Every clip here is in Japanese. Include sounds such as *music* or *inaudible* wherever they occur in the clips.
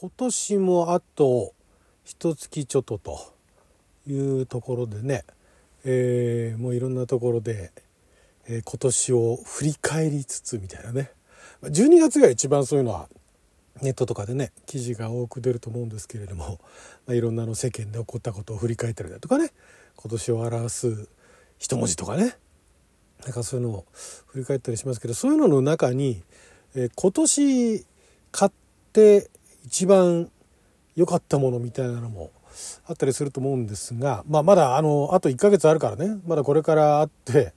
今年もあと一月ちょっとというところでね、えー、もういろんなところで、えー、今年を振り返りつつみたいなね。12月が一番そういうのはネットとかでね記事が多く出ると思うんですけれども、まあ、いろんなの世間で起こったことを振り返ったりだとかね今年を表す一文字とかねなんかそういうのを振り返ったりしますけどそういうのの中に、えー、今年買って一番良かったものみたいなのもあったりすると思うんですが、まあ、まだあのあと1ヶ月あるからね。まだこれからあって例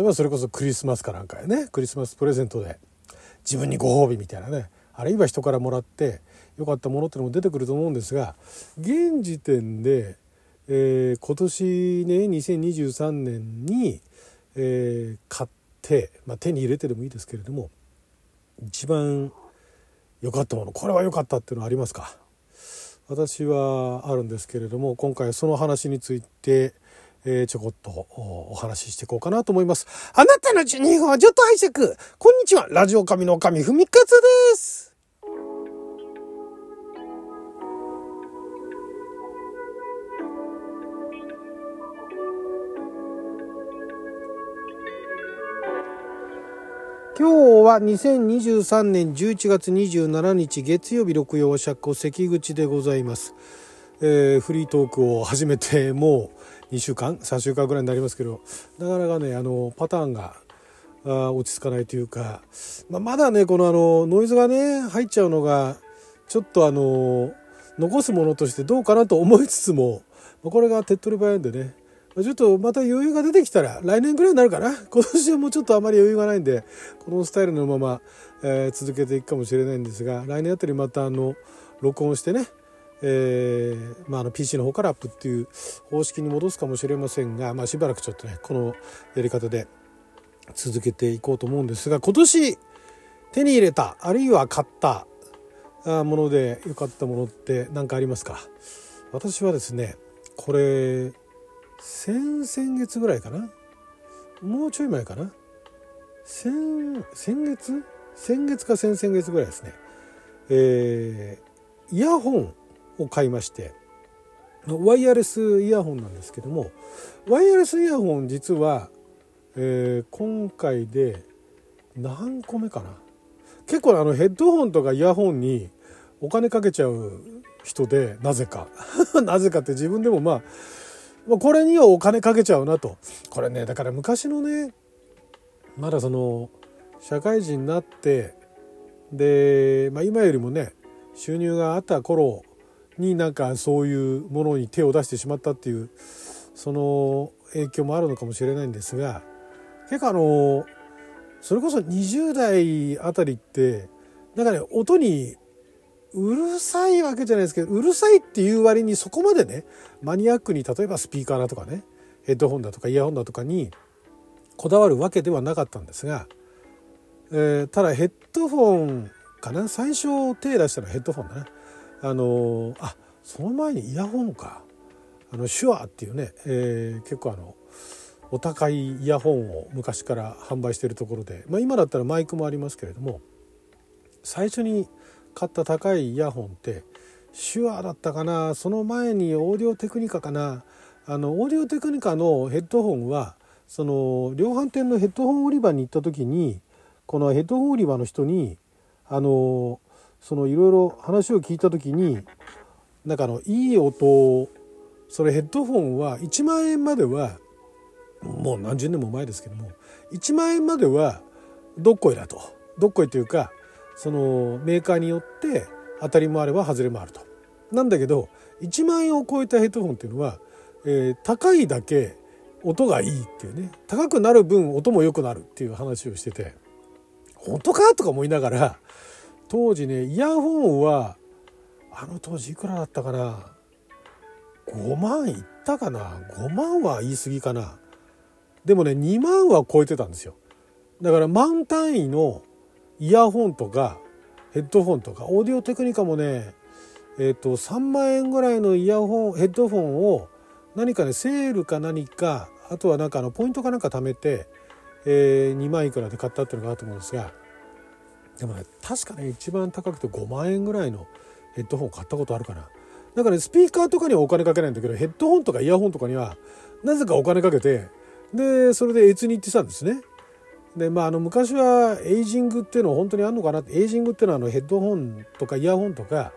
えばそれこそクリスマスかなんかやね。クリスマスプレゼントで自分にご褒美みたいなね。あるいは人からもらって良かったものっていうのも出てくると思うんですが現時点で、えー、今年ね2023年に、えー、買って、まあ、手に入れてでもいいですけれども一番良かったものこれは良かったっていうのはありますか？私はあるんですけれども今回その話について、えー、ちょこっとお話ししていこうかなと思います。あなたの12分はちょっと拝借。こんにちは。ラジオ神の神文勝です。今日は2023年11月27日月曜日六曜釈迦関口でございます、えー、フリートークを始めてもう2週間3週間ぐらいになりますけどなかなかねあのパターンがあ落ち着かないというか、まあ、まだねこのあのノイズがね入っちゃうのがちょっとあの残すものとしてどうかなと思いつつもこれが手っ取り早いんでねちょっとまた余裕が出てきたら来年ぐらいになるかな。今年はもうちょっとあまり余裕がないんでこのスタイルのまま、えー、続けていくかもしれないんですが来年あたりまたあの録音してね、えーまあ、あの PC の方からアップっていう方式に戻すかもしれませんが、まあ、しばらくちょっとねこのやり方で続けていこうと思うんですが今年手に入れたあるいは買ったもので良かったものって何かありますか？私はですねこれ先々月ぐらいかな？もうちょい前かな？先先月？先月か先々月ぐらいですね。えー、イヤホンを買いましてワイヤレスイヤホンなんですけどもワイヤレスイヤホン実は、えー、今回で何個目かな？結構あのヘッドホンとかイヤホンにお金かけちゃう人でなぜか。*laughs* なぜかって自分でもまあこれにはお金かけちゃうなと。これねだから昔のねまだその社会人になってで、まあ、今よりもね収入があった頃になんかそういうものに手を出してしまったっていうその影響もあるのかもしれないんですが結構あのそれこそ20代あたりってなんかね音にうるさいわけじゃないですけどうるさいっていう割にそこまでねマニアックに例えばスピーカーだとかねヘッドホンだとかイヤホンだとかにこだわるわけではなかったんですが、えー、ただヘッドフォンかな最初手出したのはヘッドフォンだな。あのあその前にイヤホンか。あの手話っていうね、えー、結構あのお高いイヤホンを昔から販売しているところで、まあ、今だったらマイクもありますけれども最初に買った高いイヤホンって手話だったかなその前にオーディオテクニカかな。あのオーディオテクニカのヘッドホンはその量販店のヘッドホン売り場に行った時にこのヘッドホン売り場の人にあのそのいろいろ話を聞いた時になんかあのいい音をそれヘッドホンは1万円まではもう何十年も前ですけども1万円まではどっこいだと。どっこいというかそのメーカーによって当たりもあれば外れもあると。なんだけど1万円を超えたヘッドホンっていうのは、えー、高いだけ音がいいっていうね。高くなる分音も良くなるっていう話をしてて。本当かとか思いながら当時ねイヤホンはあの当時いくらだったかな？5万いったかな？5万は言い過ぎかな。でもね2万は超えてたんですよ。だから万単位のイヤホンとかヘッドホンとかオーディオテクニカもねえっ、ー、と3万円ぐらいのイヤホンヘッドホンを何かねセールか何かあとはなんかあのポイントかなんか貯めて、えー、2万いくらで買ったっていうのがあると思うんですがでもね確かね一番高くて5万円ぐらいのヘッドホン買ったことあるかなだから、ね、スピーカーとかにはお金かけないんだけどヘッドホンとかイヤホンとかにはなぜかお金かけてでそれで越に行ってたんですね。でまあ、あの昔はエイジングっていうのは本当にあるのかなってエイジングっていうのはあのヘッドホンとかイヤホンとか、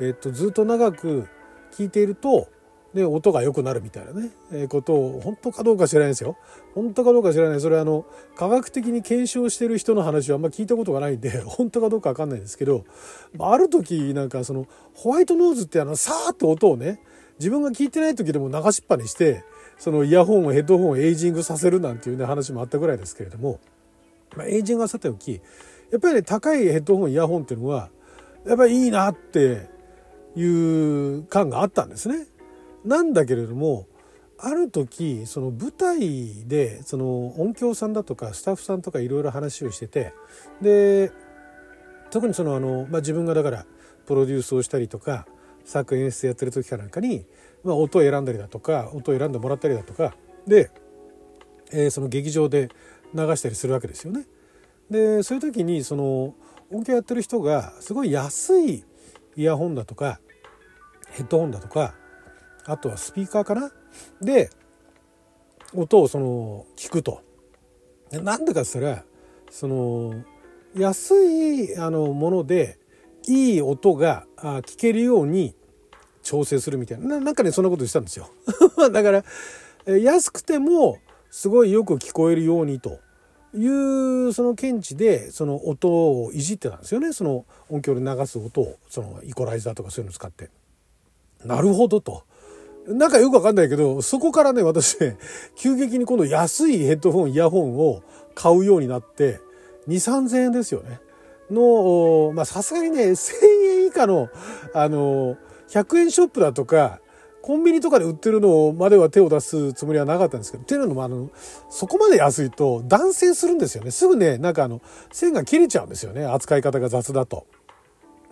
えっと、ずっと長く聞いているとで音が良くなるみたいなね、えー、ことを本当かどうか知らないですよ。本当かどうか知らない。それはあの科学的に検証してる人の話はあんま聞いたことがないんで *laughs* 本当かどうか分かんないんですけどある時なんかそのホワイトノーズってあのさーっと音をね自分が聞いてない時でも流しっぱにしてそのイヤホンをヘッドホンをエイジングさせるなんていうね話もあったぐらいですけれども、まあ、エイジングはさておきやっぱりね高いヘッドホンイヤホンっていうのはやっぱりいいなっていう感があったんですね。なんだけれどもある時その舞台でその音響さんだとかスタッフさんとかいろいろ話をしててで特にそのあの、まあ、自分がだからプロデュースをしたりとか作演出やってる時かなんかに、まあ、音を選んだりだとか音を選んでもらったりだとかで、えー、その劇場で流したりするわけですよね。でそういう時にその音響やってる人がすごい安いイヤホンだとかヘッドホンだとかあとはスピーカーかな？で音をその聞くと。なんでかっつったらその安いあのものでいい音が聞けるように調整するみたいななんかねそんなことしたんですよ *laughs* だから安くてもすごいよく聞こえるようにというその見地でその音をいじってたんですよねその音響で流す音をそのイコライザーとかそういうの使って。なるほどと。なんかよくわかんないけどそこからね私ね *laughs* 急激に今度安いヘッドホンイヤホンを買うようになって2,3,000円ですよね。のまあさすがにね1,000円以下のあの100円ショップだとかコンビニとかで売ってるのまでは手を出すつもりはなかったんですけどっていうのもあのそこまで安いと断線するんですよねすぐねなんかあの線が切れちゃうんですよね扱い方が雑だと。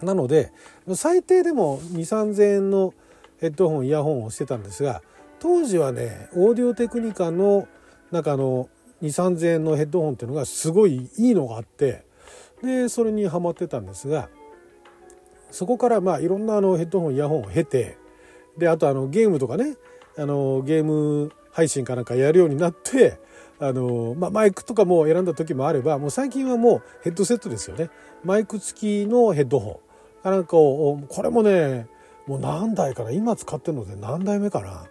なので最低でも2,3,000円のヘッドホンイヤホンをしてたんですが当時はねオーディオテクニカの中の2,3,000円のヘッドホンっていうのがすごいいいのがあってでそれにはまってたんですがそこからまあいろんなあのヘッドホンイヤホンを経てであとあのゲームとかね。あのゲーム配信かなんかやるようになってあの、まあ、マイクとかも選んだ時もあればもう最近はもうヘッドセットですよね。マイク付きのヘッドホンかなんかをこれもねもう何台かな。今使ってるので何台目かな。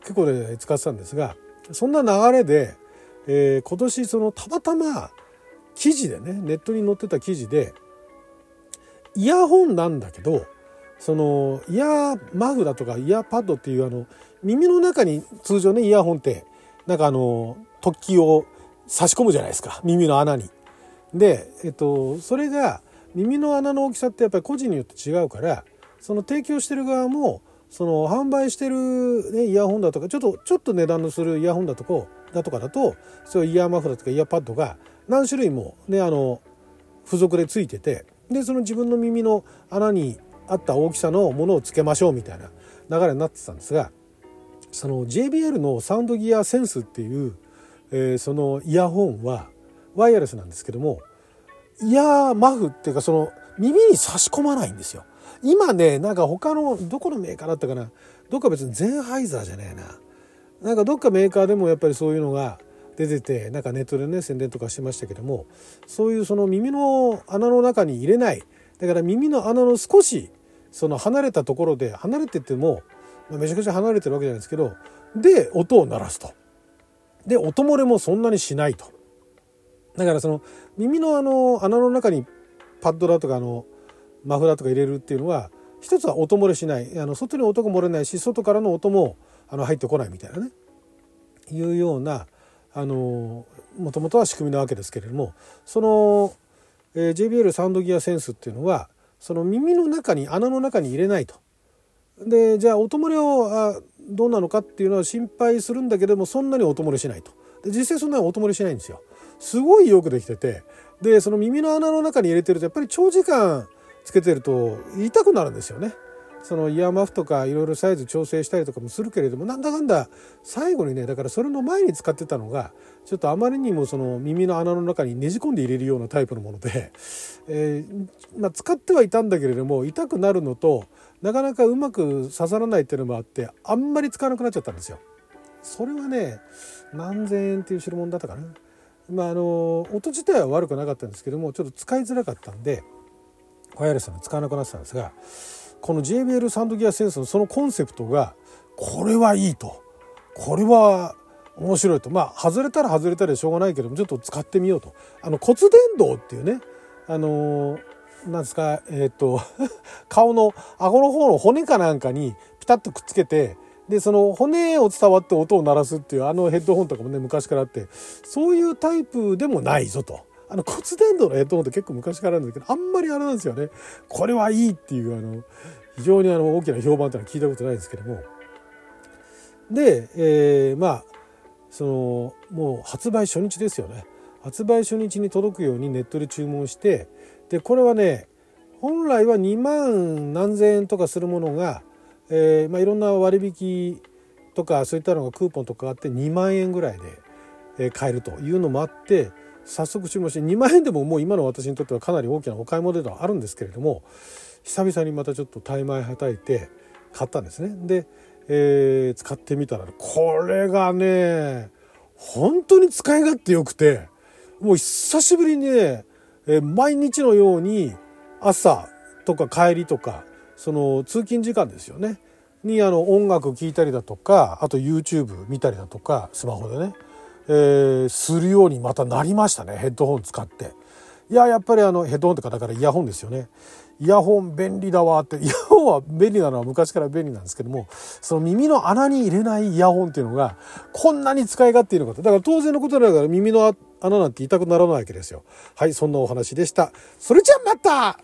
結構ね使ってたんですがそんな流れで、えー、今年そのたまたま記事でねネットに載ってた記事でイヤホンなんだけどそのイヤーマフだとかイヤーパッドっていうあの耳の中に通常ねイヤホンってなんかあの突起を差し込むじゃないですか耳の穴に。で、えっと、それが耳の穴の大きさってやっぱり個人によって違うからその提供してる側もその販売してる、ね、イヤホンだとかちょっとちょっと値段のするイヤホンだとかだとかだとそういうイヤーマフだとかイヤーパッドが何種類もねあの付属でついててでその自分の耳の穴に合った大きさのものをつけましょうみたいな流れになってたんですがその JBL のサウンドギアセンスっていう、えー、そのイヤホンはワイヤレスなんですけどもイヤーマフっていうかその耳に差し込まないんですよ。今ねなんか他のどこのメーカーだったかなどっか別にゼンハイザーじゃねえななんかどっかメーカーでもやっぱりそういうのが出ててなんかネットでね宣伝とかしてましたけどもそういうその耳の穴の中に入れないだから耳の穴の少しその離れたところで離れててもめちゃくちゃ離れてるわけじゃないですけどで音を鳴らすと。で音漏れもそんなにしないと。だからその耳のあの穴の中にパッドだとかあのマフラーとか入れるっていうのは一つは音漏れしないあの外に音が漏れないし外からの音もあの入ってこないみたいなねいうようなあのもともとは仕組みなわけですけれどもその、えー、JBL サウンドギアセンスっていうのはその耳の中に穴の中に入れないと。でじゃあ音漏れをあどうなのかっていうのは心配するんだけどもそんなに音漏れしないと。で実際そんなに音漏れしないんですよ。すごいよくできててでその耳の穴の中に入れてるとやっぱり長時間つけてると痛くなるんですよね。そのイヤーマフとかいろいろサイズ調整したりとかもするけれどもなんだかんだ最後にねだからそれの前に使ってたのがちょっとあまりにもその耳の穴の中にねじ込んで入れるようなタイプのもので、*laughs* えー、まあ、使ってはいたんだけれども痛くなるのとなかなかうまく刺さらないっていうのもあってあんまり使わなくなっちゃったんですよ。それはね何千円っていう代物だったかな。まああの音自体は悪くなかったんですけどもちょっと使いづらかったんでワイヤレスの使わなくなってたんですがこの JBL サンドギアセンスのそのコンセプトがこれはいいと。これは面白いと。まあ外れたら外れたらしょうがないけどもちょっと使ってみようと。あの骨伝導っていうねあのなんですかえっ、ー、と顔の顎の方の骨かなんかにピタッとくっつけてでその骨を伝わって音を鳴らすっていうあのヘッドホンとかもね昔からあってそういうタイプでもないぞと。あの骨伝導のヘッドホンって結構昔からあるんだけどあんまりあれなんですよね。これはいいっていうあの非常にあの大きな評判っていうのは聞いたことないですけども。で、えー、まあそのもう発売初日ですよね。発売初日に届くようにネットで注文してでこれはね本来は2万何千円とかするものが、えーまあ、いろんな割引とかそういったのがクーポンとかあって2万円ぐらいで買えるというのもあって早速注文して2万円でももう今の私にとってはかなり大きなお買い物ではあるんですけれども久々にまたちょっと大枚はたいて買ったんですね。で、えー、使ってみたらこれがね本当に使い勝手よくてもう久しぶりにね、えー、毎日のように朝とか帰りとかその通勤時間ですよねにあの音楽聴いたりだとかあと YouTube 見たりだとかスマホでねえー、するようにまたなりましたねヘッドホン使って。いややっぱりあのヘッドホンとかだからイヤホンですよね。イヤホン便利だわって *laughs* イヤホンは便利なのは昔から便利なんですけどもその耳の穴に入れないイヤホンっていうのがこんなに使い勝手いいのかとだから当然のことだから耳の穴なんて痛くならないわけですよ。はいそんなお話でした。それじゃあまた